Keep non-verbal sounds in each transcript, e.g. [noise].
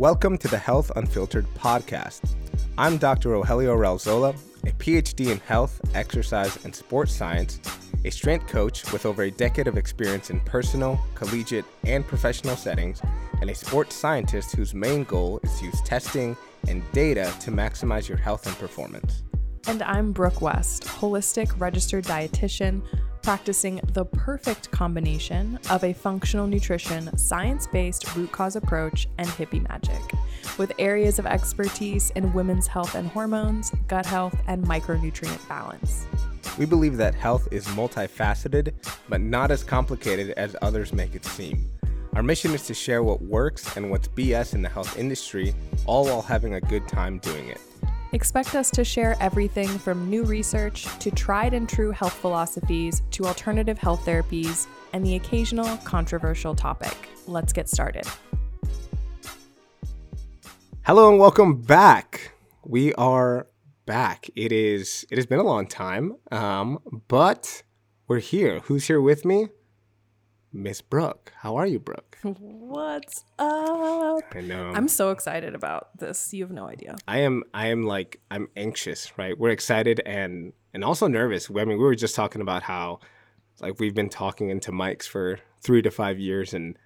Welcome to the Health Unfiltered podcast. I'm Dr. Rogelio Realzola, a PhD in health, exercise, and sports science, a strength coach with over a decade of experience in personal, collegiate, and professional settings, and a sports scientist whose main goal is to use testing and data to maximize your health and performance. And I'm Brooke West, holistic registered dietitian, practicing the perfect combination of a functional nutrition, science based root cause approach, and hippie magic, with areas of expertise in women's health and hormones, gut health, and micronutrient balance. We believe that health is multifaceted, but not as complicated as others make it seem. Our mission is to share what works and what's BS in the health industry, all while having a good time doing it. Expect us to share everything from new research to tried and true health philosophies to alternative health therapies and the occasional controversial topic. Let's get started. Hello and welcome back. We are back. It is it has been a long time, um, but we're here. Who's here with me? Miss Brooke. How are you, Brooke? [laughs] What's up? I know. I'm so excited about this. You have no idea. I am I am like I'm anxious, right? We're excited and and also nervous. I mean, we were just talking about how like we've been talking into mics for 3 to 5 years and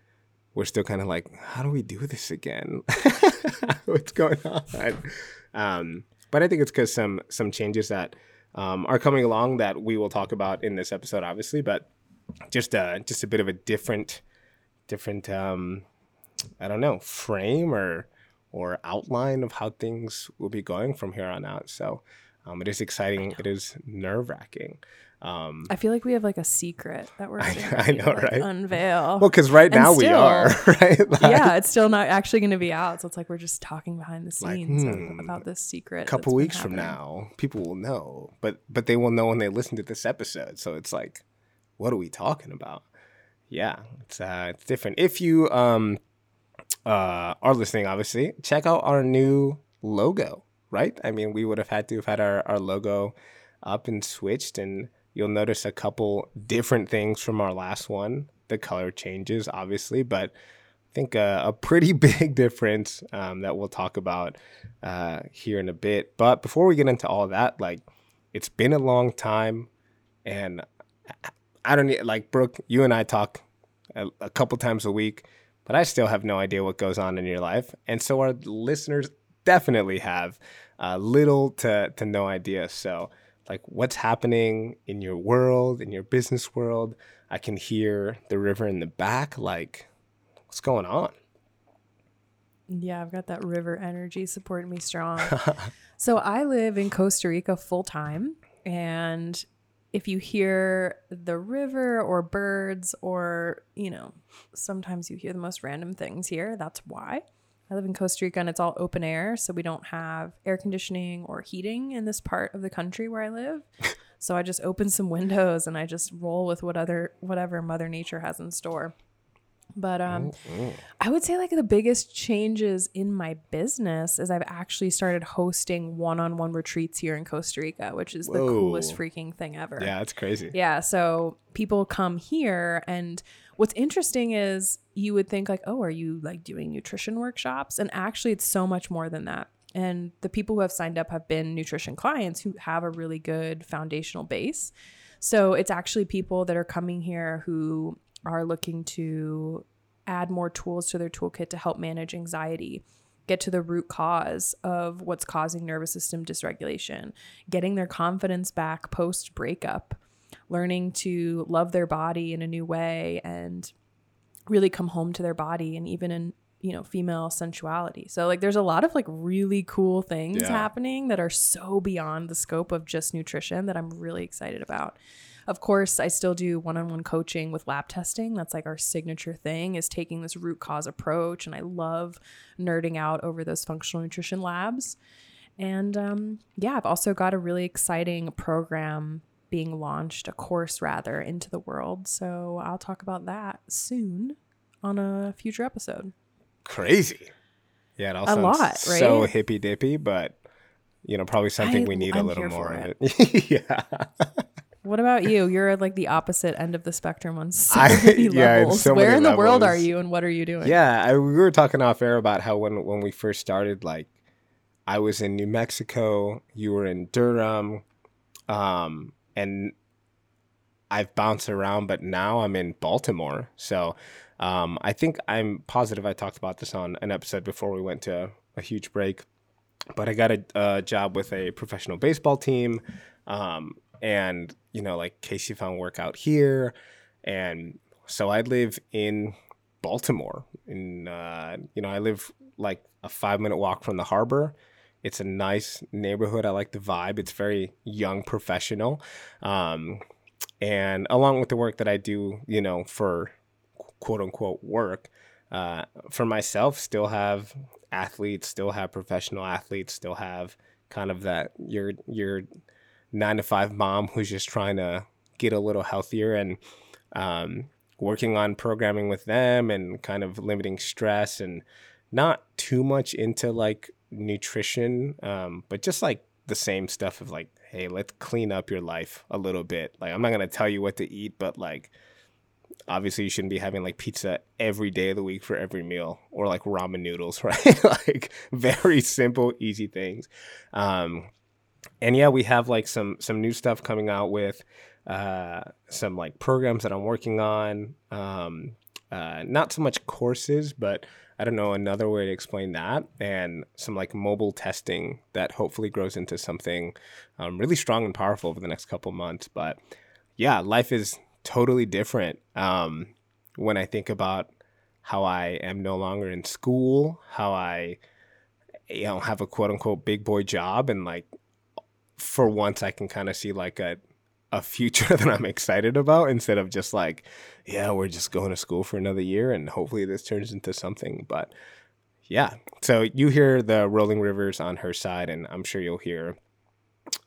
we're still kind of like how do we do this again? [laughs] What's going on? Um, but I think it's cuz some some changes that um, are coming along that we will talk about in this episode obviously, but just a just a bit of a different different um I don't know frame or or outline of how things will be going from here on out. So um, it is exciting. It is nerve wracking. Um, I feel like we have like a secret that we're [laughs] I know, like, right? unveil. well, because right And now we are [laughs] right. [laughs] Like, yeah, it's still not actually going to be out. So it's like we're just talking behind the scenes of- hmm, about this secret. a couple weeks from now, people will know, but but they will know when they listen to this episode. So it's like, what are we talking about? Yeah, it's uh, it's different. If you um uh are listening, obviously, check out our new logo. Right? I mean, we would have had to have had our our logo up and switched, and you'll notice a couple different things from our last one. The color changes, obviously, but I think uh, a pretty [laughs] big difference um, that we'll talk about uh, here in a bit. But before we get into all that, like it's been a long time, and I- don't need like Brooke. You and I talk a, a couple times a week, but I still have no idea what goes on in your life, and so our listeners definitely have uh, little to to no idea. So like what's happening in your world, in your business world. I can hear the river in the back. Like, what's going on? Yeah, I've got that river energy supporting me strong. [laughs] so I live in Costa Rica full time. And if you hear the river or birds, or, you know, sometimes you hear the most random things here, that's why. I live in Costa Rica and it's all open air. So we don't have air conditioning or heating in this part of the country where I live. [laughs] so I just open some windows and I just roll with what other, whatever Mother Nature has in store. But um, I would say like the biggest changes in my business is I've actually started hosting one-on-one retreats here in Costa Rica, which is the coolest freaking thing ever. Yeah, it's crazy. Yeah, so people come here and what's interesting is you would think like, "Oh, are you like doing nutrition workshops?" And actually it's so much more than that. And the people who have signed up have been nutrition clients who have a really good foundational base. So it's actually people that are coming here who are looking to add more tools to their toolkit to help manage anxiety, get to the root cause of what's causing nervous system dysregulation, getting their confidence back post breakup, learning to love their body in a new way and really come home to their body and even in you know female sensuality so like there's a lot of like really cool things Yeah. happening that are so beyond the scope of just nutrition that i'm really excited about of course i still do one-on-one coaching with lab testing that's like our signature thing is taking this root cause approach and i love nerding out over those functional nutrition labs and um, yeah i've also got a really exciting program being launched a course rather into the world so i'll talk about that soon on a future episode Crazy. Yeah, it all A sounds lot, so hippy dippy, but you know, probably something I- we need a I'm little more of it. [laughs] yeah. What about you? You're at like the opposite end of the spectrum on so I- many [laughs] yeah, levels. so Where many in the world are you and what are you doing? Yeah, I, we were talking off air about how when when we first started, like I was in New Mexico, you were in Durham, um, and I've bounced around, but now I'm in Baltimore. So um, I think I'm positive I talked about this on an episode before we went to a huge break. But I got a, a job with a professional baseball team, um, and you know, like Casey found work out here, and so I live in Baltimore. In uh, you know, I live like a five minute walk from the harbor. It's a nice neighborhood. I like the vibe. It's very young, professional, um, and along with the work that I do, you know, for quote unquote work, uh, for myself, still have athletes, still have professional athletes, still have kind of that your your nine to five mom who's just trying to get a little healthier and um, working on programming with them and kind of limiting stress and not too much into like nutrition, um, but just like the same stuff of like, hey, let's clean up your life a little bit. Like, I'm not gonna tell you what to eat, but like, obviously, you shouldn't be having like pizza every day of the week for every meal or like ramen noodles, [laughs] right? like, very simple, easy things. Um, and yeah, we have like some some new stuff coming out with uh, some like programs that I'm working on. Um, uh, not so much courses, but I don't know another way to explain that, and some like mobile testing that hopefully grows into something um, really strong and powerful over the next couple months. But yeah, life is totally different um, when I think about how I am no longer in school, how I you know have a quote unquote big boy job, and like for once I can kind of see like a a future [laughs] that I'm excited about instead of just like, yeah, we're just going to school for another year and hopefully this turns into something. But yeah, so you hear the rolling rivers on her side, and I'm sure you'll hear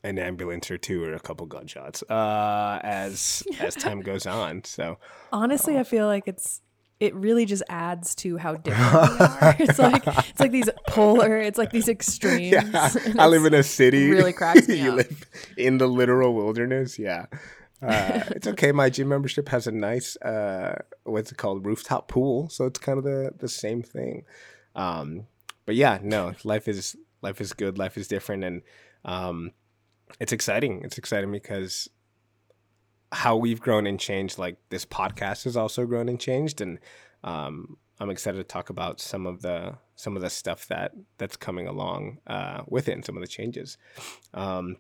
an ambulance or two or a couple gunshots uh, as as time goes on. So Honestly, I feel like it's it really just adds to how [laughs] different we are. It's like it's like these polar, it's like these extremes. yeah, I [laughs] live in a city. really cracks me [laughs] you up. live in the literal wilderness. Yeah. Uh, it's okay. My gym membership has a nice, uh, what's it called, rooftop pool. So it's kind of the the same thing. Um, but yeah, no, life is life is good. Life is different, and um, it's exciting. It's exciting because how we've grown and changed. Like this podcast has also grown and changed, and um, I'm excited to talk about some of the some of the stuff that that's coming along uh, some of the changes. Um,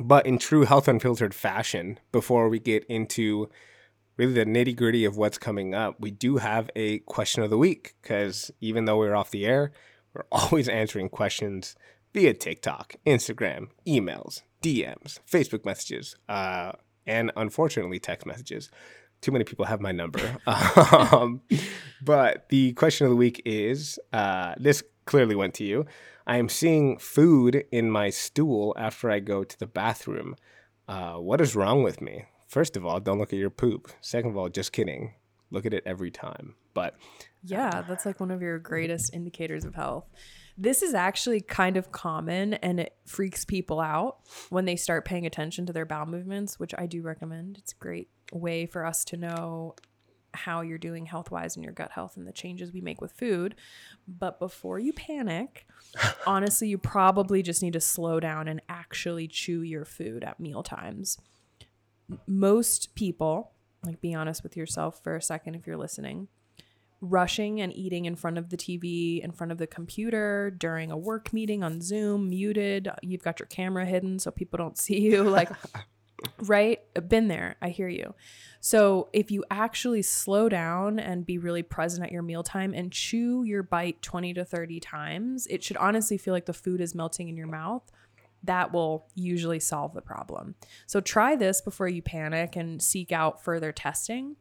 but in true health unfiltered fashion, before we get into really the nitty gritty of what's coming up, we do have a question of the week because even though we're off the air, we're [laughs] always answering questions via TikTok, Instagram, emails, DMs, Facebook messages, uh, and unfortunately text messages. Too many people have my number. [laughs] um, but the question of the week is uh, this clearly went to you. I am seeing food in my stool after I go to the bathroom. Uh, what is wrong with me? First of all, don't look at your poop. Second of all, just kidding. Look at it every time. But Yeah, uh, that's like one of your [laughs] greatest indicators of health. This is actually kind of common and it freaks people out when they start paying attention to their bowel movements, which I do recommend. It's a great way for us to know how you're doing health wise in your gut health and the changes we make with food. But before you panic, [laughs] honestly, you probably just need to slow down and actually chew your food at meal times. Most people, like be honest with yourself for a second if you're listening, rushing and eating in front of the TV, in front of the computer, during a work meeting on Zoom, muted. You've got your camera hidden so people don't see you. [laughs] Like, right? Been there. I hear you. So, if you actually slow down and be really present at your mealtime and chew your bite 20 to 30 times, it should honestly feel like the food is melting in your mouth. That will usually solve the problem. So, try this before you panic and seek out further testing.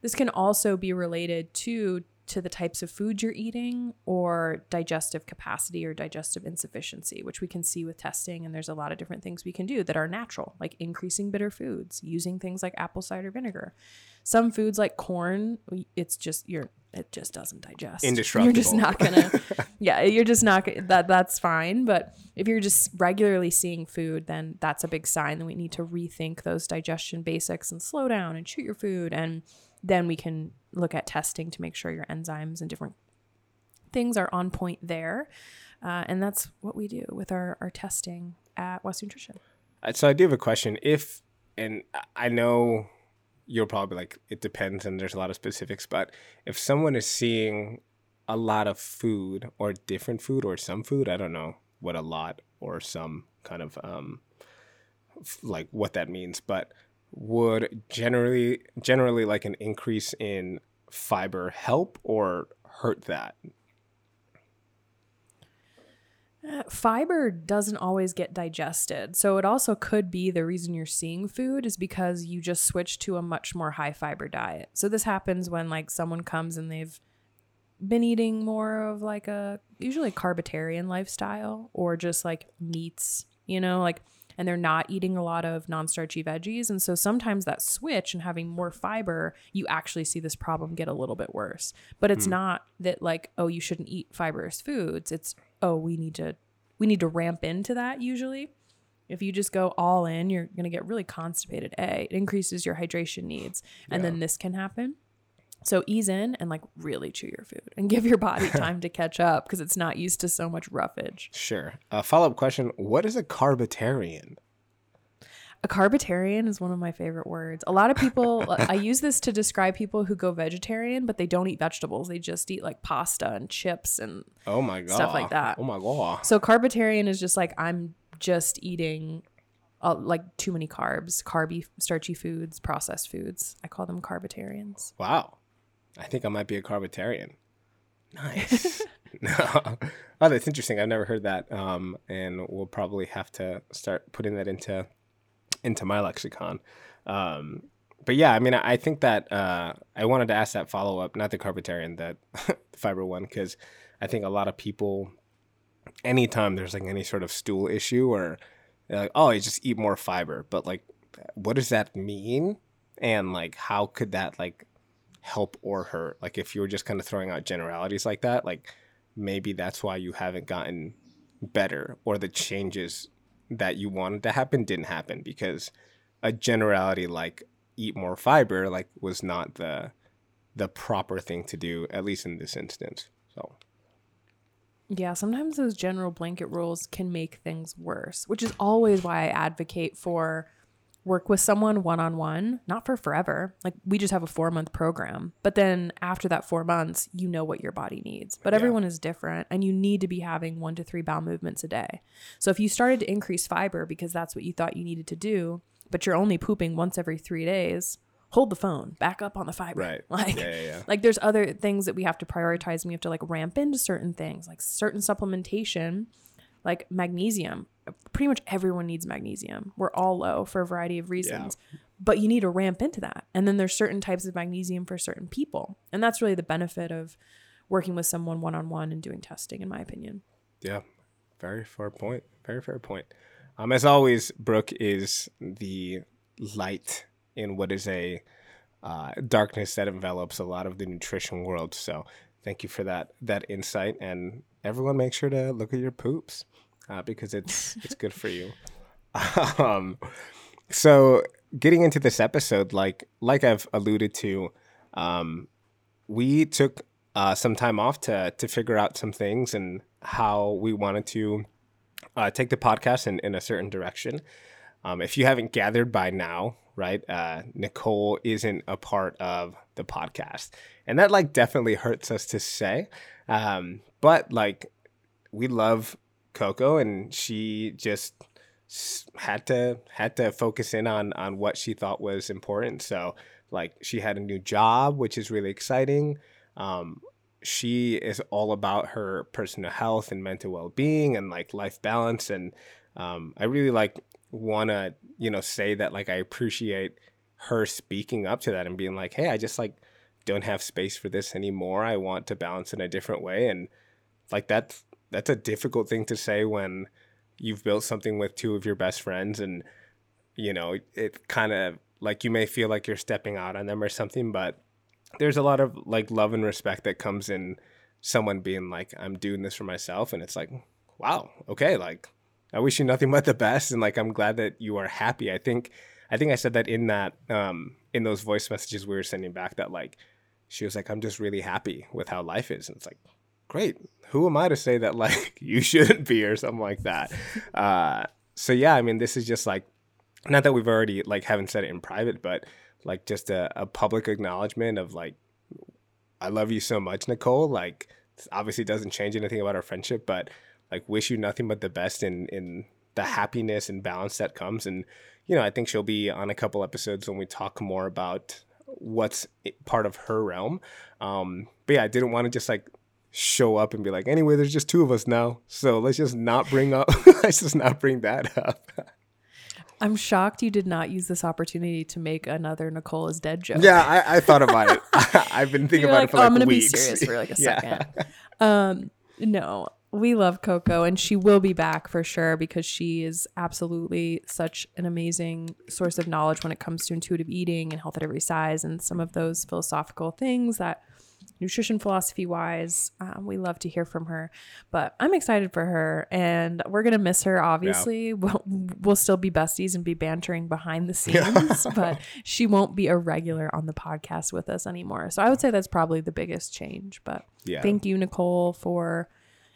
This can also be related to to the types of food you're eating or digestive capacity or digestive insufficiency, which we can see with testing. And there's a lot of different things we can do that are natural, like increasing bitter foods, using things like apple cider vinegar. Some foods like corn, it's just you're it just doesn't digest. Indestructible. You're just not gonna. [laughs] yeah, you're just not that. That's fine. But if you're just regularly seeing food, then that's a big sign that we need to rethink those digestion basics and slow down and shoot your food and then we can look at testing to make sure your enzymes and different things are on point there. Uh, and that's what we do with our, our testing at West Nutrition. Uh, so I do have a question. If, and I know you're probably like, it depends and there's a lot of specifics, but if someone is seeing a lot of food or different food or some food, I don't know what a lot or some kind of um, like what that means, but would generally generally like an increase in fiber help or hurt that? Uh, fiber doesn't always get digested. So it also could be the reason you're seeing food is because you just switched to a much more high fiber diet. So this happens when like someone comes and they've been eating more of like a usually a carbitarian lifestyle or just like meats, you know, like and they're not eating a lot of non-starchy veggies. And so sometimes that switch and having more fiber you actually see this problem get a little bit worse. But it's hmm. not that like oh you shouldn't eat fibrous foods. It's oh we need to we need to ramp into that usually. If you just go all in you're going to get really constipated a it increases your hydration needs and yeah. then this can happen so ease in and like really chew your food and give your body [laughs] time to catch up because it's not used to so much roughage. Sure. A uh, follow up question What is a carbitarian? A carbitarian is one of my favorite words. A lot of people, [laughs] I use this to describe people who go vegetarian, but they don't eat vegetables. They just eat like pasta and chips and oh my god stuff like that. Oh my god. So carbitarian is just like I'm just eating uh, like too many carbs, carby, starchy foods, processed foods. I call them carbitarians. Wow. I think I might be a carbitarian. Nice. no. [laughs] [laughs] [laughs] Oh, that's interesting. I've never heard that. Um, and we'll probably have to start putting that into into my lexicon. Um, but yeah, I mean, I think that uh, I wanted to ask that follow up, not the carbitarian, that fiber one, because I think a lot of people, anytime there's like any sort of stool issue or like, oh, you just eat more fiber, but like, what does that mean? And like, how could that like help or hurt. Like if you were just kind of throwing out generalities like that, like maybe that's why you haven't gotten better or the changes that you wanted to happen didn't happen because a generality like eat more fiber like was not the the proper thing to do at least in this instance. So yeah, sometimes those general blanket rules can make things worse, which is always why I advocate for work with someone one on one, not for forever. Like we just have a four month program. But then after that four months, you know what your body needs. But yeah. everyone is different and you need to be having one to three bowel movements a day. So if you started to increase fiber because that's what you thought you needed to do, but you're only pooping once every three days, hold the phone, back up on the fiber. Right. [laughs] Like, yeah, yeah, yeah. like there's other things that we have to prioritize and we have to like ramp into certain things, like certain supplementation like magnesium. Pretty much everyone needs magnesium. We're all low for a variety of reasons. Yeah. But you need to ramp into that. And then there's certain types of magnesium for certain people. And that's really the benefit of working with someone one on one and doing testing, in my opinion. Yeah. Very fair point. Very fair point. Um, as always, Brooke is the light in what is a uh, darkness that envelops a lot of the nutrition world. So thank you for that that insight. And everyone, make sure to look at your poops uh, because it's [laughs] it's good for you. um, so getting into this episode, like like I've alluded to, um, we took uh, some time off to to figure out some things and how we wanted to uh, take the podcast in, in a certain direction. Um, if you haven't gathered by now, right, uh, Nicole isn't a part of the podcast, and that like definitely hurts us to say. Um, but like, we love Coco, and she just had to had to focus in on on what she thought was important. So like she had a new job, which is really exciting. Um, she is all about her personal health and mental well being and like life balance. And um, I really like want to you know say that like I appreciate her speaking up to that and being like, hey, I just like don't have space for this anymore. I want to balance in a different way. And like that's that's a difficult thing to say when you've built something with two of your best friends and you know, it kind of like you may feel like you're stepping out on them or something, but there's a lot of like love and respect that comes in someone being like, I'm doing this for myself. And it's like, wow, okay, like I wish you nothing [laughs] but the best. And like, I'm glad that you are happy. I think, I think I said that in that, um, in those voice messages we were sending back that like, she was like, I'm just really happy with how life is. And it's like, great. Who am I to say that [laughs] like you shouldn't be or something like that? Uh, so yeah, I mean, this is just like, not that we've already like haven't said it in private, but like just a, a public acknowledgement of like, I love you so much, Nicole. Like, obviously doesn't change anything about our friendship, but like wish you nothing but the best in in the happiness and balance that comes. And you know, I think she'll be on a couple episodes when we talk more about what's part of her realm. Um, but yeah, I didn't want to just like show up and be like, anyway, there's just two of us now, so let's just not bring up, [laughs] let's just not bring that up. I'm shocked you did not use this opportunity to make another Nicole is dead joke. Yeah, I, I thought about it. [laughs] [laughs] I've been thinking You're about like, it for oh, like I'm gonna weeks. be serious for like a Yeah. second. um, no, we love Coco, and she will be back for sure because she is absolutely such an amazing source of knowledge when it comes to intuitive eating and health at every size, and some of those philosophical things that nutrition philosophy wise um, we love to hear from her but i'm excited for her and we're gonna miss her obviously. [laughs] We'll, we'll still be besties and be bantering behind the [laughs] scenes but she won't be a regular on the podcast with us anymore. So i would say that's probably the biggest change but Yeah. thank you nicole for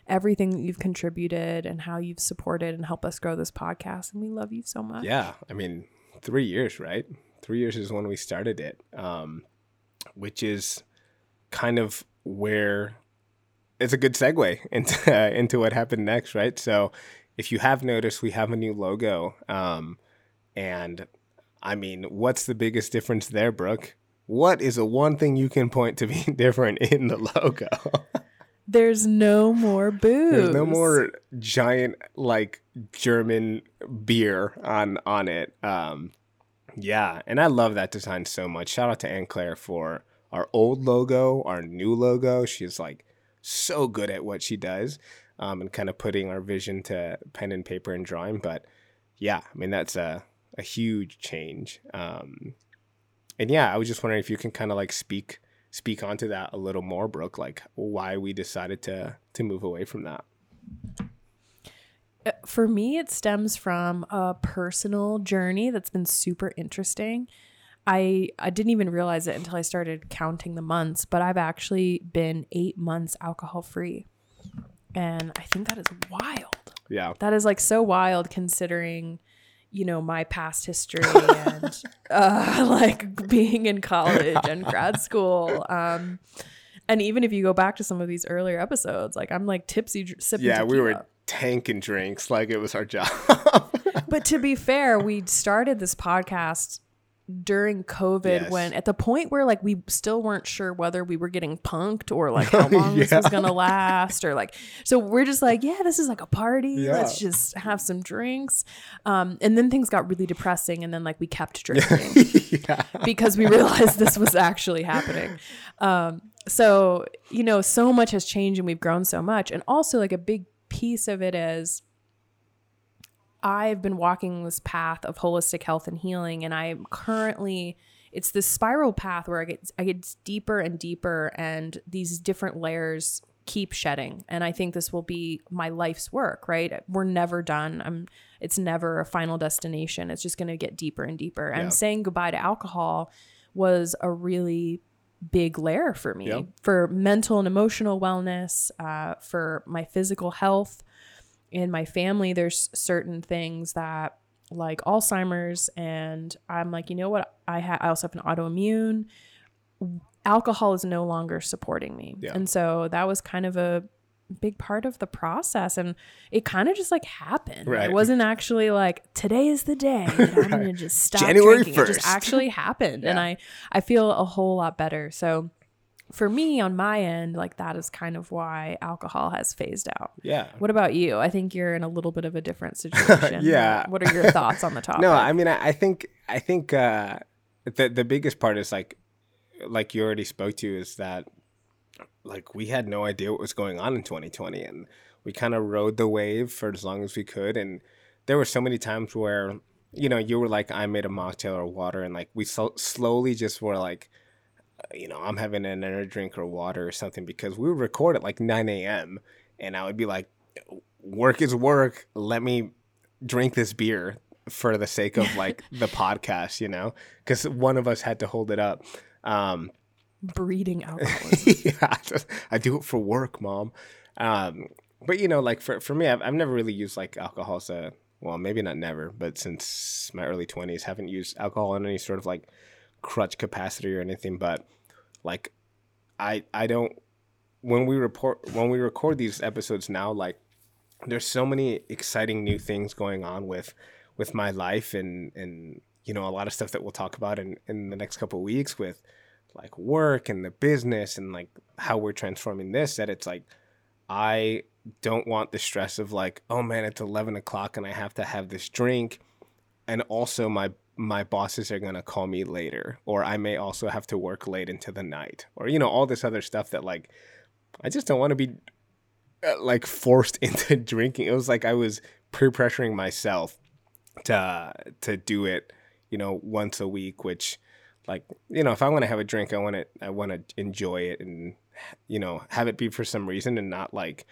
everything that you've contributed and how you've supported and helped us grow this podcast and we love you so much. Yeah, I mean, three years, right? Three years is when we started it, um, which is kind of where it's a good segue into [laughs] into what happened next, right? So, if you have noticed, we have a new logo, um, and I mean, what's the biggest difference there, Brooke? What is the one thing you can point to [laughs] being different in the logo? [laughs] there's no more booze There's no more giant like German beer on on it. Um, yeah, and I love that design so much. Shout out to Anne Claire for our old logo, our new logo. She's like so good at what she does, um, and kind of putting our vision to pen and paper and drawing. But yeah, I mean that's a a huge change. Um, and yeah, I was just wondering if you can kind of like speak speak onto that a little more, Brooke, like why we decided to to move away from that. Uh, for me it stems from a personal journey that's been super interesting i i didn't even realize it until i started counting the months but i've actually been eight months alcohol free and i think that is wild Yeah. that is like so wild considering you know my past history [laughs] and uh, like being in college and grad school um and even if you go back to some of these earlier episodes like i'm like tipsy dr- sipping Yeah, we were tanking drinks like it was our job. but to be fair, we started this podcast during COVID Yes. when at the point where like we still weren't sure whether we were getting punked or like how [laughs] long this was gonna last or like so we're just like, yeah, this is like a party. Yeah. Let's just have some drinks. Um, and then things got really depressing and then like we kept [laughs] drinking yeah. because we realized this was actually happening. Um, so, you know, so much has changed and we've grown so much. And also, like, a big piece of it is I've been walking this path of holistic health and healing, and I'm currently. It's this spiral path where I get I get deeper and deeper, and these different layers keep shedding. And I think this will be my life's work. Right? We're never done. I'm. It's never a final destination. It's just going to get deeper and deeper. Yeah. And saying goodbye to alcohol was a really big layer for me for mental and emotional wellness, uh, for my physical health. In my family, there's certain things that like Alzheimer's, and I'm like, you know what? I ha- I also have an autoimmune. Alcohol is no longer supporting me, Yeah. and so that was kind of a big part of the process and it kind of just like happened Right. it wasn't actually like today is the day [laughs] i'm gonna just stop January drinking it just actually happened and i i feel a whole lot better so for me on my end like that is kind of why alcohol has phased out Yeah. what about you i think you're in a little bit of a different [laughs] situation Yeah. what are your thoughts on the [laughs] topic No, I mean, I, I think, I think uh, the the biggest part is like like you already spoke to is that like we had no idea what was going on in 2020 and we kind of rode the wave for as long as we could and there were so many times where you know you were like i made a mocktail or water and like we so- slowly just were like you know i'm having an energy drink or water or something because we would record at like 9 a.m and i would be like work is work let me drink this beer for the sake of [laughs] like the podcast you know because one of us had to hold it up um breeding [laughs] alcoholism. yeah, just, I do it for work, mom. Um, but you know, like for for me, I've, I've never really used like alcohol as a well, maybe not never, but since my early twenties, haven't used alcohol in any sort of like crutch capacity or anything. But like, I I don't when we report when we record these episodes now, like there's so many exciting new things going on with with my life and and you know a lot of stuff that we'll talk about in in the next couple weeks with like work and the business and like how we're transforming this that it's like i don't want the stress of like oh man it's 11 o'clock and i have to have this drink. And also my my bosses are going to call me later or i may also have to work late into the night or you know all this other stuff that like i just don't want to be uh, like forced [laughs] into drinking. It was like i was pre-pressuring myself to to do it you know once a week which like you know if i want to have a drink i want to i want to enjoy it and you know have it be for some reason and not like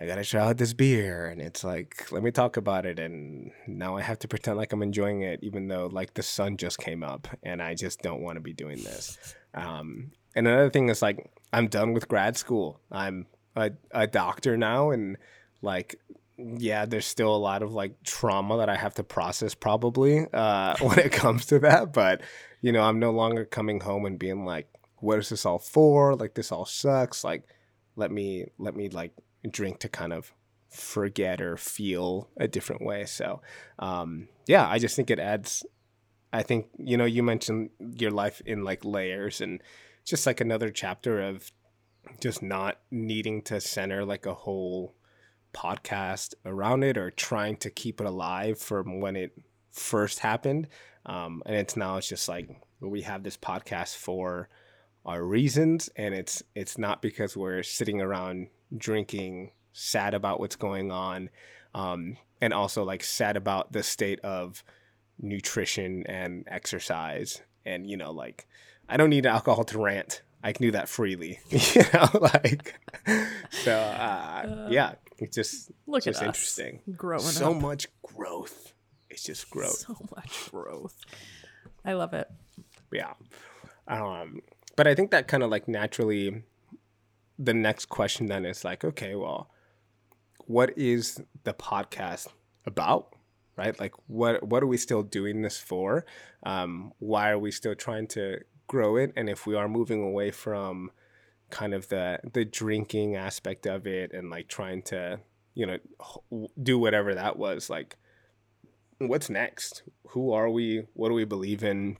i gotta try out this beer and it's like let me talk about it and now i have to pretend like i'm enjoying it even though like the sun just came up and i just don't want to be doing this um, and another thing is like i'm done with grad school i'm a, a doctor now and like yeah, there's still a lot of like trauma that I have to process probably uh, [laughs] when it comes to that. But you know, I'm no longer coming home and being like, "What is this all for? Like this all sucks." Like, let me let me like drink to kind of forget or feel a different way. So, um, yeah, I just think it adds. I think you know you mentioned your life in like layers and just like another chapter of just not needing to center like a whole podcast around it or trying to keep it alive from when it first happened. Um, and it's now it's just like we have this podcast for our reasons, and it's it's not because we're sitting around drinking, sad about what's going on, um, and also like sad about the state of nutrition and exercise. And you know, like I don't need alcohol to rant. I can do that freely, [laughs] you know, [laughs] like so. Uh, yeah, it's just Look just at us interesting. growing so up. much growth. It's just growth. So much growth. I love it. yeah. Um, but I think that kind of like naturally, the next question then is like, okay, well, what is the podcast about? Right? Like, what what are we still doing this for? Um, why are we still trying to grow it? And if we are moving away from kind of the the drinking aspect of it and like trying to you know do whatever that was like what's next who are we what do we believe in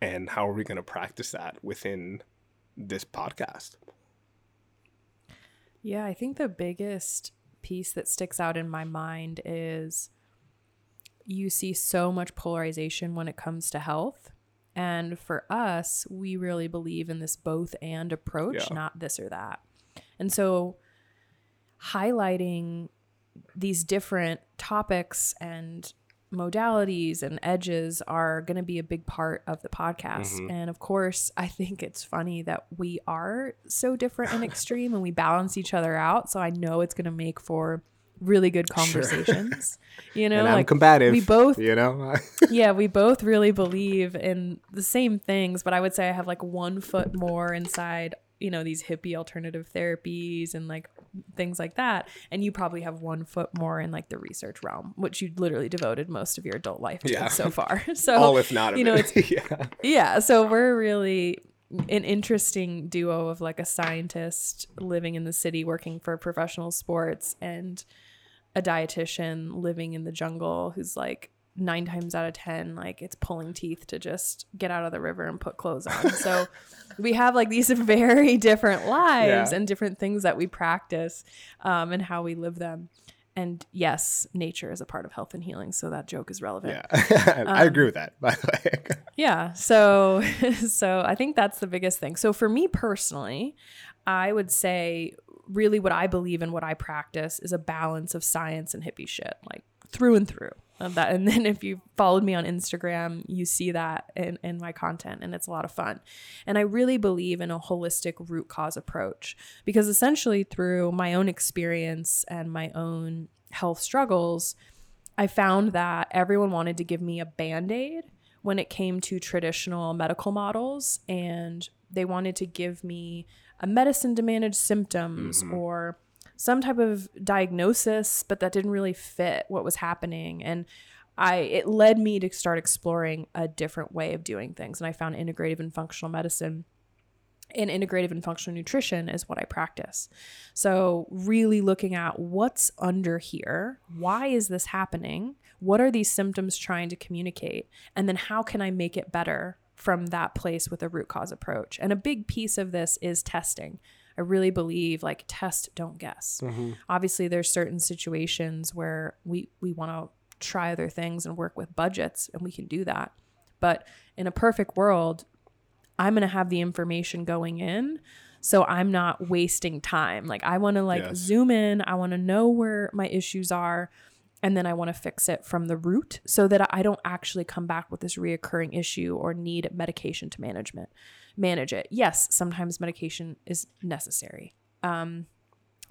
and how are we going to practice that within this podcast Yeah, I think the biggest piece that sticks out in my mind is you see so much polarization when it comes to health. And for us, we really believe in this both and approach, Yeah. not this or that. And so highlighting these different topics and modalities and edges are going to be a big part of the podcast. Mhm. And of course, I think it's funny that we are so different and extreme and we balance each other out. So I know it's going to make for really good Sure. conversations. [laughs] You know, like combative we both you know [laughs] yeah, we both really believe in the same things, but I would say I have like one foot more inside, you know, these hippie alternative therapies and like things like that. And you probably have one foot more in like the research realm, which you literally devoted most of your adult life to Yeah. so far. [laughs] So, all if not you know, it. [laughs] yeah yeah, so we're really an interesting duo of like a scientist living in the city working for professional sports and a dietitian living in the jungle who's like nine times out of ten like it's pulling teeth to just get out of the river and put clothes on [laughs] so we have like these [laughs] very different lives Yeah. and different things that we practice um, and how we live them and yes nature is a part of health and healing so that joke is relevant yeah [laughs] i agree with that by the way Yeah. So so I think that's the biggest thing. So for me personally, I would say really what I believe in what I practice is a balance of science and hippie shit, like through and through. And that and then if you followed me on Instagram, you see that in, in my content and it's a lot of fun. And I really believe in a holistic root cause approach because essentially through my own experience and my own health struggles, I found that everyone wanted to give me a band-aid when it came to traditional medical models and they wanted to give me a medicine to manage symptoms mm-hmm. or some type of diagnosis but that didn't really fit what was happening and I it led me to start exploring a different way of doing things and I found integrative and functional medicine and integrative and functional nutrition is what I practice. So, really looking at what's under here, why is this happening? What are these symptoms trying to communicate? And then how can I make it better from that place with a root cause approach? And a big piece of this is testing. I really believe like test, don't guess. Mm-hmm. Obviously, there's certain situations where we we want to try other things and work with budgets, and we can do that. But in a perfect world, I'm going to have the information going in so I'm not wasting time. Like I want to like yes. zoom in, I want to know where my issues are and then I want to fix it from the root so that I don't actually come back with this reoccurring issue or need medication to management manage it. Yes, sometimes medication is necessary. Um,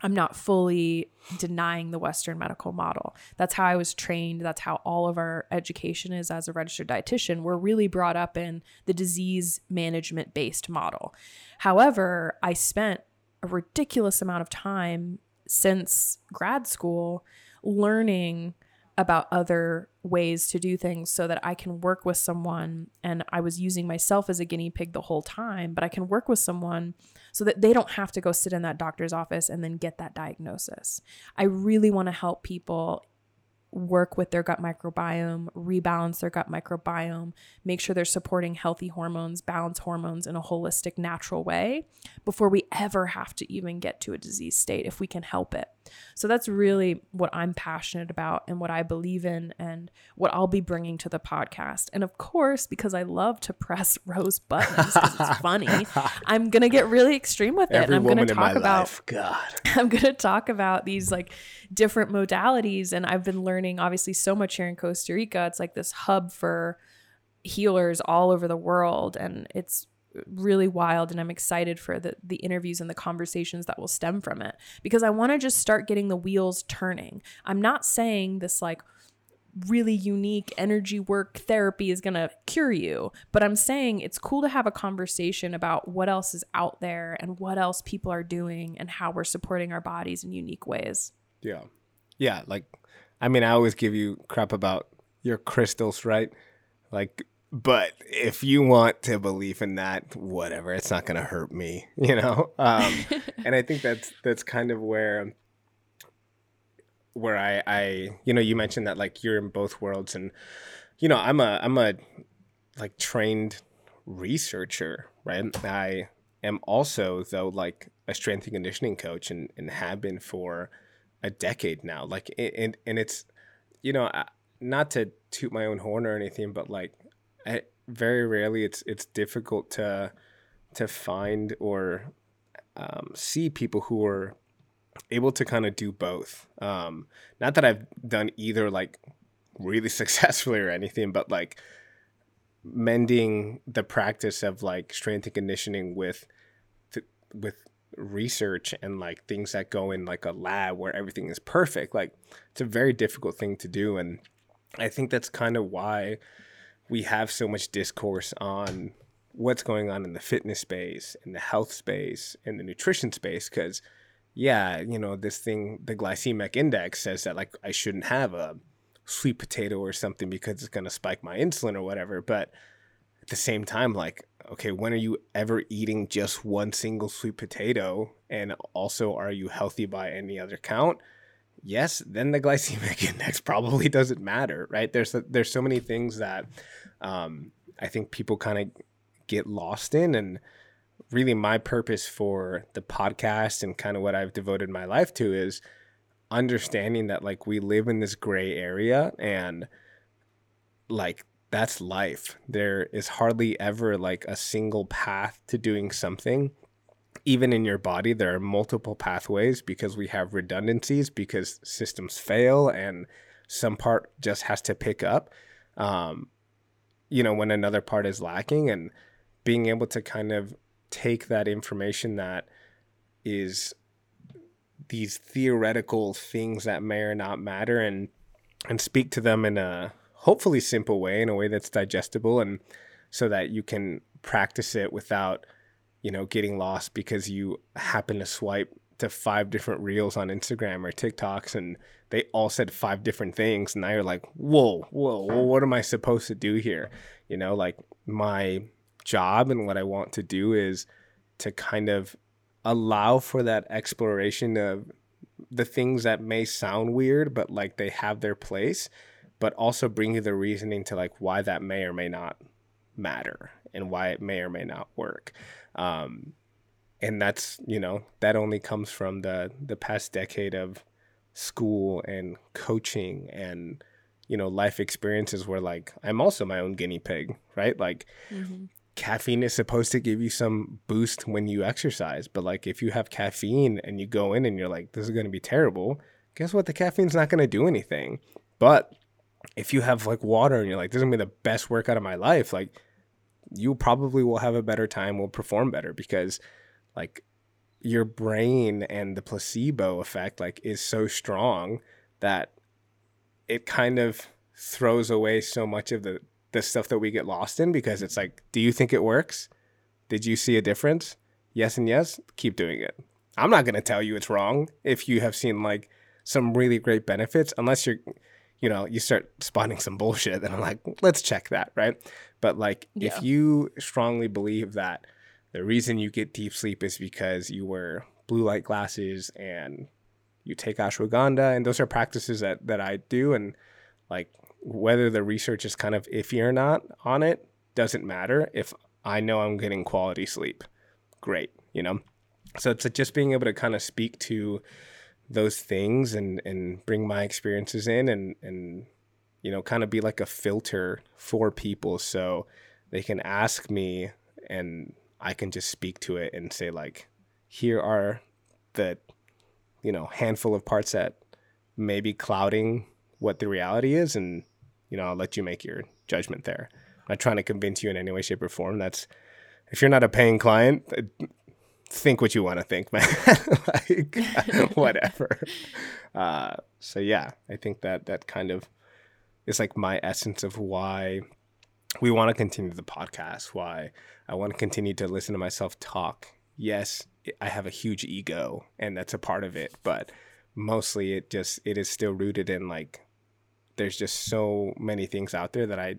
I'm not fully denying the Western medical model. That's how I was trained. That's how all of our education is as a registered dietitian. We're really brought up in the disease management based model. However, I spent a ridiculous amount of time since grad school learning about other ways to do things so that I can work with someone. And I was using myself as a guinea pig the whole time, but I can work with someone so that they don't have to go sit in that doctor's office and then get that diagnosis. I really want to help people work with their gut microbiome, rebalance their gut microbiome, make sure they're supporting healthy hormones, balance hormones in a holistic, natural way before we ever have to even get to a disease state if we can help it. So that's really what I'm passionate about and what I believe in and what I'll be bringing to the podcast. And of course, because I love to press [laughs] Ro's buttons because it's [laughs] funny, I'm going to get really extreme with it. Every and I'm going to talk about life. God. [laughs] I'm going to talk about these like different modalities and I've been learning obviously so much here in Costa Rica. It's like this hub for healers all over the world and it's really wild and I'm excited for the the interviews and the conversations that will stem from it because I want to just start getting the wheels turning. I'm not saying this like really unique energy work therapy is going to cure you, but I'm saying it's cool to have a conversation about what else is out there and what else people are doing and how we're supporting our bodies in unique ways. Yeah. Yeah, like I mean, I always give you crap about your crystals, right? Like but if you want to believe in that whatever it's not going to hurt me [laughs] you know um, [laughs] and i think that's that's kind of where where i i you know you mentioned that like you're in both worlds and you know i'm a i'm a like trained researcher right i am also though like a strength and conditioning coach and and have been for a decade now like and and it's you know not to toot my own horn or anything but like I, very rarely it's it's difficult to to find or um, see people who are able to kind of do both. Um, not that I've done either like really [laughs] successfully or anything, but like mending the practice of like strength and conditioning with th- with research and like things that go in like a lab where everything is perfect like it's a very difficult thing to do and i think that's kind of why we have so much discourse on what's going on in the fitness space, in the health space, in the nutrition space, because yeah, you know, this thing, the glycemic index says that like I shouldn't have a sweet potato or something because it's going to spike my insulin or whatever. But at the same time, like, okay, when are you ever eating just one single sweet potato? And also, are you healthy by any other count? yes, then the [laughs] glycemic index probably doesn't matter, right? There's there's so many things that um, I think people kind of get lost in, and really my purpose for the podcast and kind of what I've devoted my life to is understanding that like we live in this gray area and like that's life. There is hardly ever like a single path to doing something. Even in your body, there are multiple pathways because we have redundancies because systems fail and some part just has to pick up. Um, you know, when another part is lacking, and being able to kind of take that information that is these theoretical things that may or not matter and and speak to them in a hopefully simple way in a way that's digestible and so that you can practice it without you know getting lost because you happen to swipe to five different reels on Instagram or TikToks and they all said five different things and now you're like whoa whoa, whoa what am I supposed to do here? You know like my job and what I want to do is to kind of allow for that exploration of the things that may sound weird but like they have their place but also bring you the reasoning to like why that may or may not matter and why it may or may not work. Um, and that's you know that only comes from the the past decade of school and coaching and you know life experiences where like i'm also my own guinea pig right? Like mm-hmm. caffeine is supposed to give you some boost when you exercise but like if you have caffeine and you go in and you're like this is going to be terrible guess what? The caffeine's not going to do anything. But if you have like water and you're like, this is gonna be the best workout of my life, like you probably will have a better time, will perform better because like your brain and the placebo effect like is so strong that it kind of throws away so much of the the stuff that we get lost in because it's like, do you think it works? Did you see a difference? Yes and yes, keep doing it. I'm not to tell you it's wrong if you have seen like some really great benefits unless you're you know, you start spawning some bullshit, then I'm like, let's check that, right? But like, yeah. if you strongly believe that the reason you get deep sleep is because you wear blue light glasses and you take ashwagandha, and those are practices that that I do, and like whether the research is kind of iffy or not on it doesn't matter if I know I'm getting quality sleep. Great, you know. So it's just being able to kind of speak to those things and and bring my experiences in and and you know kind of be like a filter for people so they can ask me and I can just speak to it and say like here are the you know handful of parts that may be clouding what the reality is and you know I'll let you make your judgment there. I'm not trying to convince you in any way shape or form that's if you're not a paying client think what you want to think, man. [laughs] like [laughs] whatever. Uh, so yeah, I think that that kind of is like my essence of why we want to continue the podcast. Why I want to continue to listen to myself talk. Yes, I have a huge ego, and that's a part of it, but mostly it just it is still rooted in like there's just so many things out there that I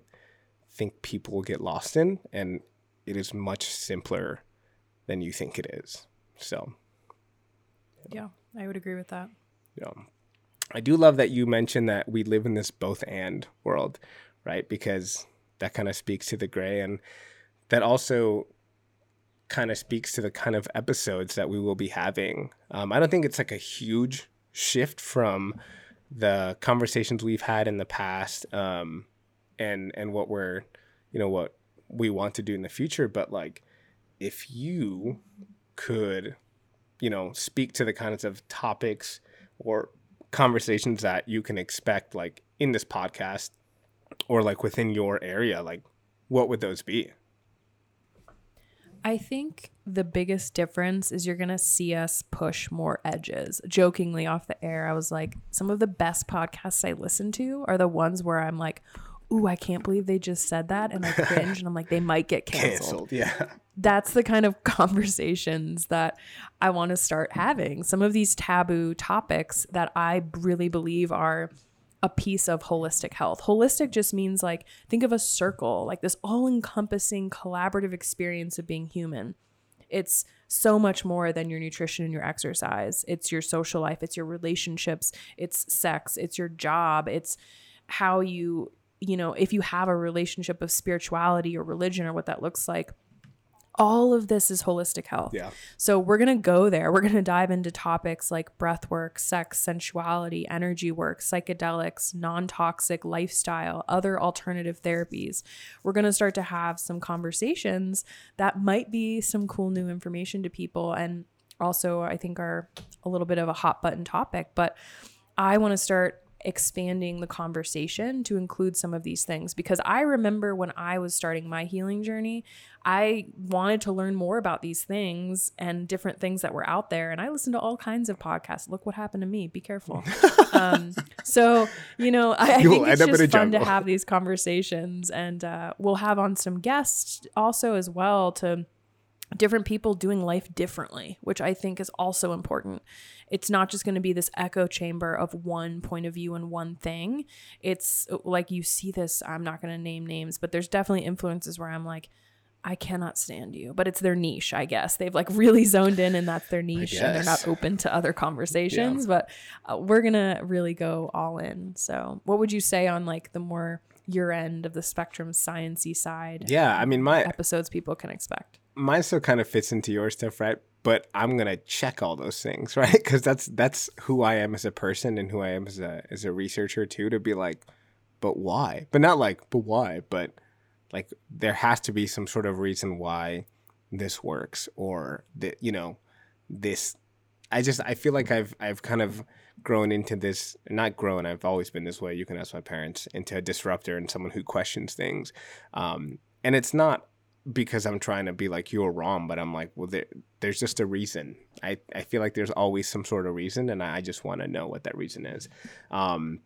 think people get lost in, and it is much simpler than you think it is. So, yeah, I would agree with that. Yeah. I do love that you mentioned that we live in this both and world, right? Because that kind of speaks to the gray and that also kind of speaks to the kind of episodes that we will be having. Um, I don't think it's like a huge shift from the conversations we've had in the past um, and and what we're you know what we want to do in the future but like if you could, you know, speak to the kinds of topics or conversations that you can expect like in this podcast or like within your area, like what would those be? I think the biggest difference is you're going to see us push more edges. Jokingly off the air, I was like, some of the best podcasts I listen to are the ones where I'm like, ooh, I can't believe they just said that. And I cringe and I'm like, they might get canceled. canceled yeah. That's the kind of [laughs] conversations that I want to start having. Some of these taboo topics that I really believe are a piece of holistic health. Holistic just means like, think of a circle, like this all encompassing collaborative experience of being human. It's so much more than your nutrition and your exercise. It's your social life, it's your relationships, it's sex, it's your job, it's how you you know, if you have a relationship of spirituality or religion or what that looks like, all of this is holistic health. Yeah. So we're going to go there. We're going to dive into topics like breath work, sex, sensuality, energy work, psychedelics, non-toxic lifestyle, other alternative therapies. We're going to start to have some conversations that might be some cool new information to people and also I think are a little bit of a hot button topic, but I want to start expanding the conversation to include some of these things because I remember when I was starting my healing journey, I wanted to learn more about these things and different things that were out there. And I listened to all kinds of podcasts. Look what happened to me. Be careful. [laughs] um, so, you know, I, I think it's just fun to have these conversations. And uh, we'll have on some guests also as well to different people doing life differently, which I think is also important. It's not just going to be this echo chamber of one point of view and one thing. It's like you see this, I'm not going to name names, but there's definitely influences where I'm like, I cannot stand you, but it's their niche, I guess. They've like really zoned in and that's their niche and they're not open to other conversations, yeah. but uh, we're going to really go all in. So, what would you say on like the more your end of the spectrum sciency side? Yeah, I mean, my episodes people can expect mine still kind of fits into your stuff, right? But I'm gonna check all those things, [laughs] right? Because that's that's who I am as a person and who I am as a as a researcher too. To be like, but why? But not like, but why? But like, there has to be some sort of reason why this works, or that you know, this. I just I feel like I've I've kind of grown into this not grown i've always been this way you can ask my parents into a disruptor and someone who questions things um, and it's not because I'm trying to be like you're wrong, but I'm like, well, there, there's just a reason. I, I feel like there's always some sort of reason, and I just want to know what that reason is. Um,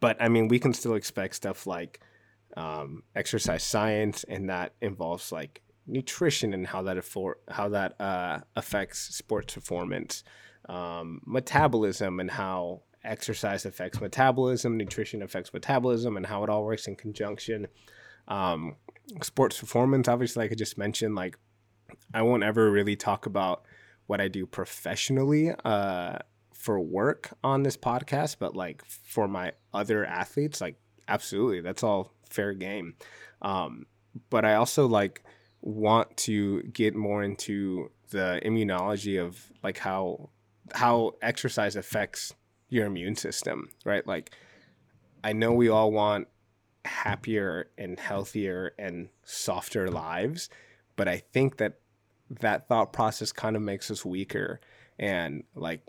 but I mean, we can still expect stuff like um, exercise science, and that involves like nutrition and how that affor- how that uh, affects sports performance, um, metabolism, and how exercise affects metabolism, nutrition affects metabolism, and how it all works in conjunction. Um, sports performance, obviously, like I just mentioned, like I won't ever really talk about what I do professionally uh, for work on this podcast, but like for my other athletes, like absolutely, that's all fair game. Um, but I also like want to get more into the immunology of like how how exercise affects your immune system, right? Like I know we all want happier and healthier and softer lives. But I think that that thought process kind of makes us weaker and like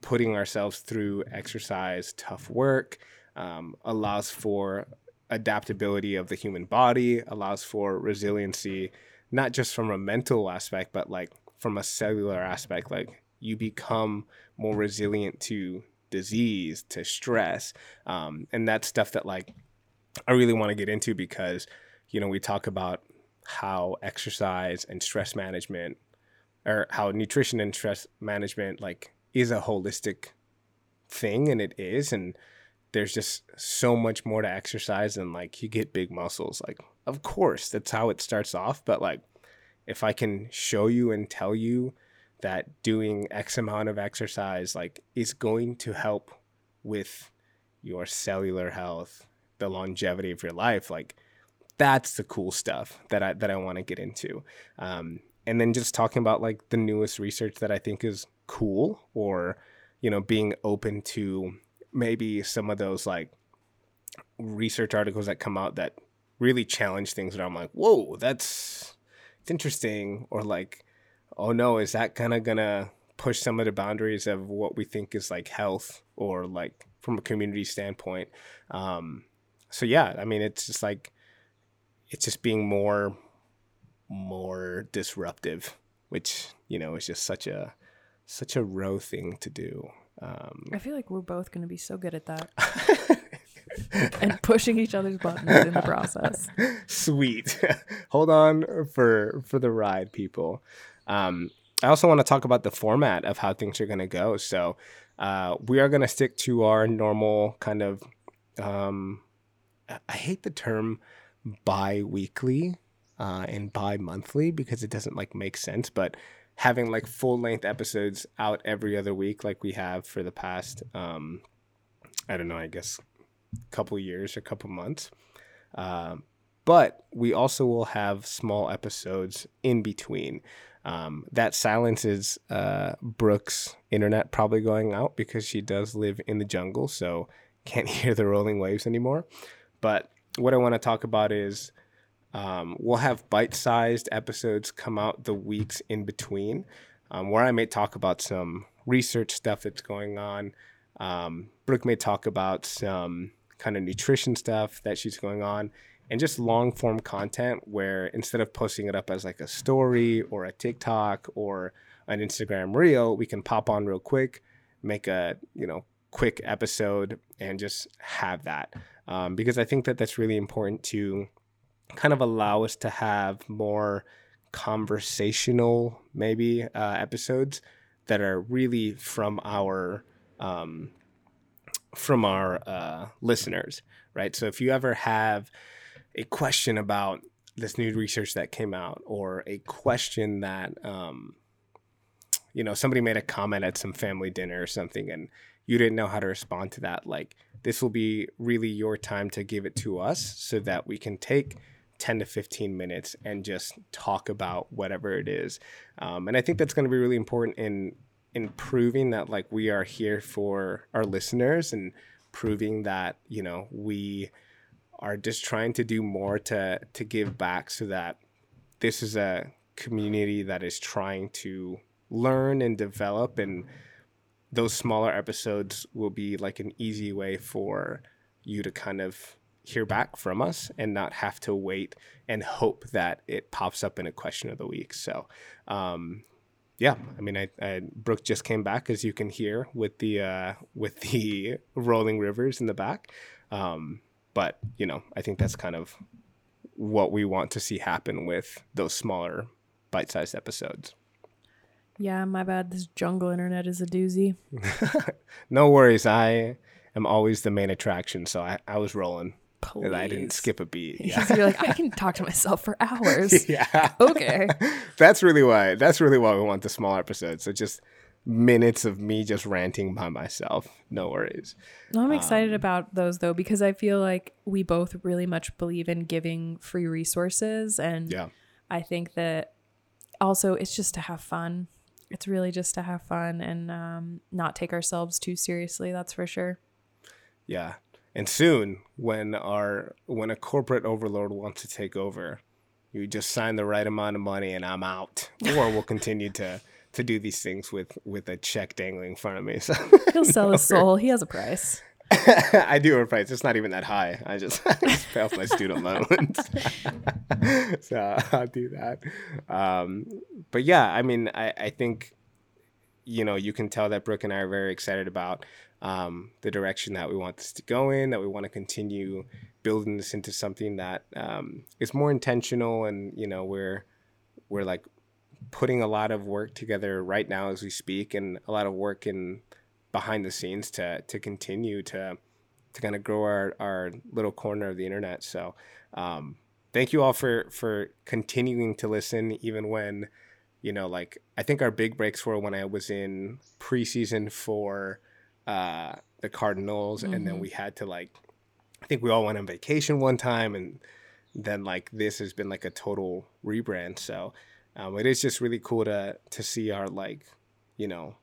putting ourselves through exercise, tough work, um, allows for adaptability of the human body, allows for resiliency, not just from a mental aspect, but like from a cellular aspect. Like you become more resilient to disease, to stress. Um, and that's stuff that like I really want to get into because, you know, we talk about how exercise and stress management or how nutrition and stress management like is a holistic thing and it is and there's just so much more to exercise and like you get big muscles. Like of course that's how it starts off but like if i can show you and tell you that doing x amount of exercise like is going to help with your cellular health the longevity of your life, like that's the cool stuff that I that I want to get into. Um, and then just talking about like the newest research that I think is cool, or you know, being open to maybe some of those like research articles that come out that really challenge things that I'm like, whoa, that's it's interesting, or like, oh no, is that kind of gonna push some of the boundaries of what we think is like health or like from a community standpoint. Um, so yeah, I mean, it's just like it's just being more more disruptive, which you know is just such a such a Ro thing to do. Um, I feel like we're both going to be so good at that. [laughs] and pushing each other's buttons in the process. [laughs] Sweet. Hold on for for the ride, people. Um, I also want to talk about the format of how things are going to go. So uh, we are going to stick to our normal kind of um, I hate the term bi-weekly uh, and bi-monthly because it doesn't like make sense, but having like full length episodes out every other week like we have for the past um, I don't know, I guess couple years or couple months. Um, but we also will have small episodes in between. Um, that silences uh, Brooke's internet probably going out because she does live in the jungle, so can't [laughs] hear the rolling waves anymore. But what I want to talk about is um, we'll have bite sized episodes come out the weeks in between um, where I may talk about some research stuff that's going on. Um, Brooke may talk about some kind of nutrition stuff that she's going on and just long form content where instead of posting it up as like a story or a TikTok or an Instagram reel, we can pop on real quick, make a, you know, quick episode and just have that. Um, because I think that that's really important to kind of allow us to have more conversational, maybe, uh, episodes that are really from our um, from our uh, listeners, right? So if you ever have a question about this new research that came out, or a question that um, you know somebody made a comment at some family dinner or something, and you didn't know how to respond to that, like this will be really your time to give it to us so that we can take 10 to 15 minutes and just talk about whatever it is. Um, and I think that's going to be really important in in proving that like we are here for our listeners and proving that you know we are just trying to do more to to give back so that this is a community that is trying to learn and develop and those smaller episodes will be like an easy way for you to kind of hear back from us and not have to wait and hope that it pops up in a question of the week. So, um, yeah, I mean, I, I, Brooke just came back, as you can hear, with the uh, [laughs] with the rolling rivers in the back. Um, but you know, I think that's kind of what we want to see happen with those smaller, bite-sized episodes. Yeah, my bad. This jungle internet is a doozy. [laughs] no worries. I am always the main attraction, so I, I was rolling. Please. I didn't skip a beat. [laughs] Yeah. You're like, I can talk to myself for hours. [laughs] yeah. Okay. that's really why. That's really why we want the small episodes. So just minutes of me just ranting by myself. No worries. No, I'm excited um, about those though because I feel like we both really much believe in giving free resources, and yeah. I think that also it's just to have fun. It's really just to have fun and um, not take ourselves too seriously. That's for sure. Yeah, and soon, when our when a corporate overlord wants to take over, you just sign the right amount of money and I'm out. Or we'll continue to to do these things with with a check dangling in front of me. [laughs] So he'll sell his [laughs] soul. He has a price. [laughs] I do have a price. It's not even that high. I just, [laughs] I just pay off my student loans. [laughs] so I'll do that. Um, but yeah, I mean, I, I think, you know, you can tell that Brooke and I are very excited about um, the direction that we want this to go in, that we want to continue building this into something that um, is more intentional, and you know we're we're like putting a lot of work together right now as we speak, and a lot of work in behind the scenes to to continue to to kind of grow our, our little corner of the internet. So um, thank you all for for continuing to listen, even when you know like I think our big breaks were when I was in preseason for uh, the Cardinals, mm-hmm. and then mm-hmm. we had to like, I think we all went on vacation one time, and then like this has been like a total rebrand. So um, it is just really cool to to see our like, you know,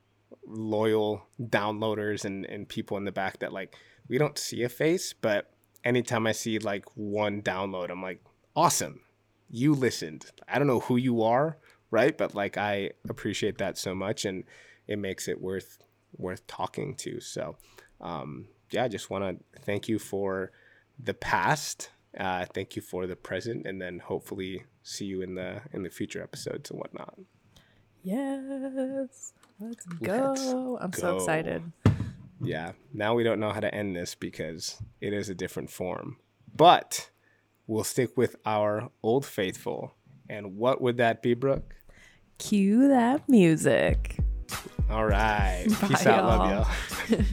loyal downloaders and and people in the back that like we don't see a face, but anytime I see like one download, I'm like, awesome, you listened. I don't know who you are, right? But like I appreciate that so much, and it makes it worth worth talking to. So, um, yeah, I just want to thank you for the past. Uh, thank you for the present, and then hopefully see you in the in the future episodes and whatnot. Yes, let's go! Let's I'm go. so excited. Yeah, now we don't know how to end this because it is a different form, but we'll stick with our old faithful. And what would that be, Brooke? Cue that music. All right. [laughs] Bye, Peace out. Y'all. Love y'all. [laughs]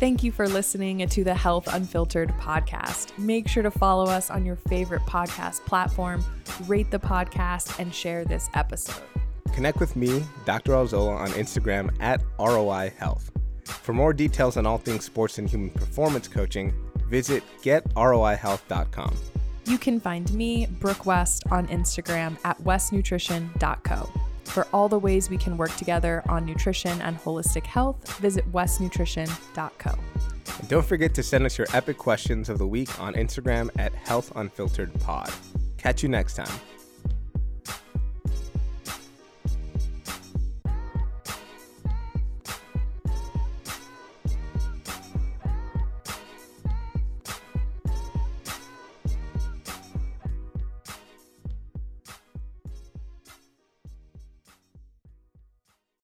Thank you for listening to the Health Unfiltered podcast. Make sure to follow us on your favorite podcast platform, rate the podcast, and share this episode. Connect with me, Dr. Realzola, on Instagram at ROI Health. For more details on all things sports and human performance coaching, visit getroihealth.com. You can find me, Brooke West, on Instagram at westnutrition.co. For all the ways we can work together on nutrition and holistic health, visit westnutrition.co. And don't forget to send us your epic questions of the week on Instagram at Health Unfiltered Pod. Catch you next time.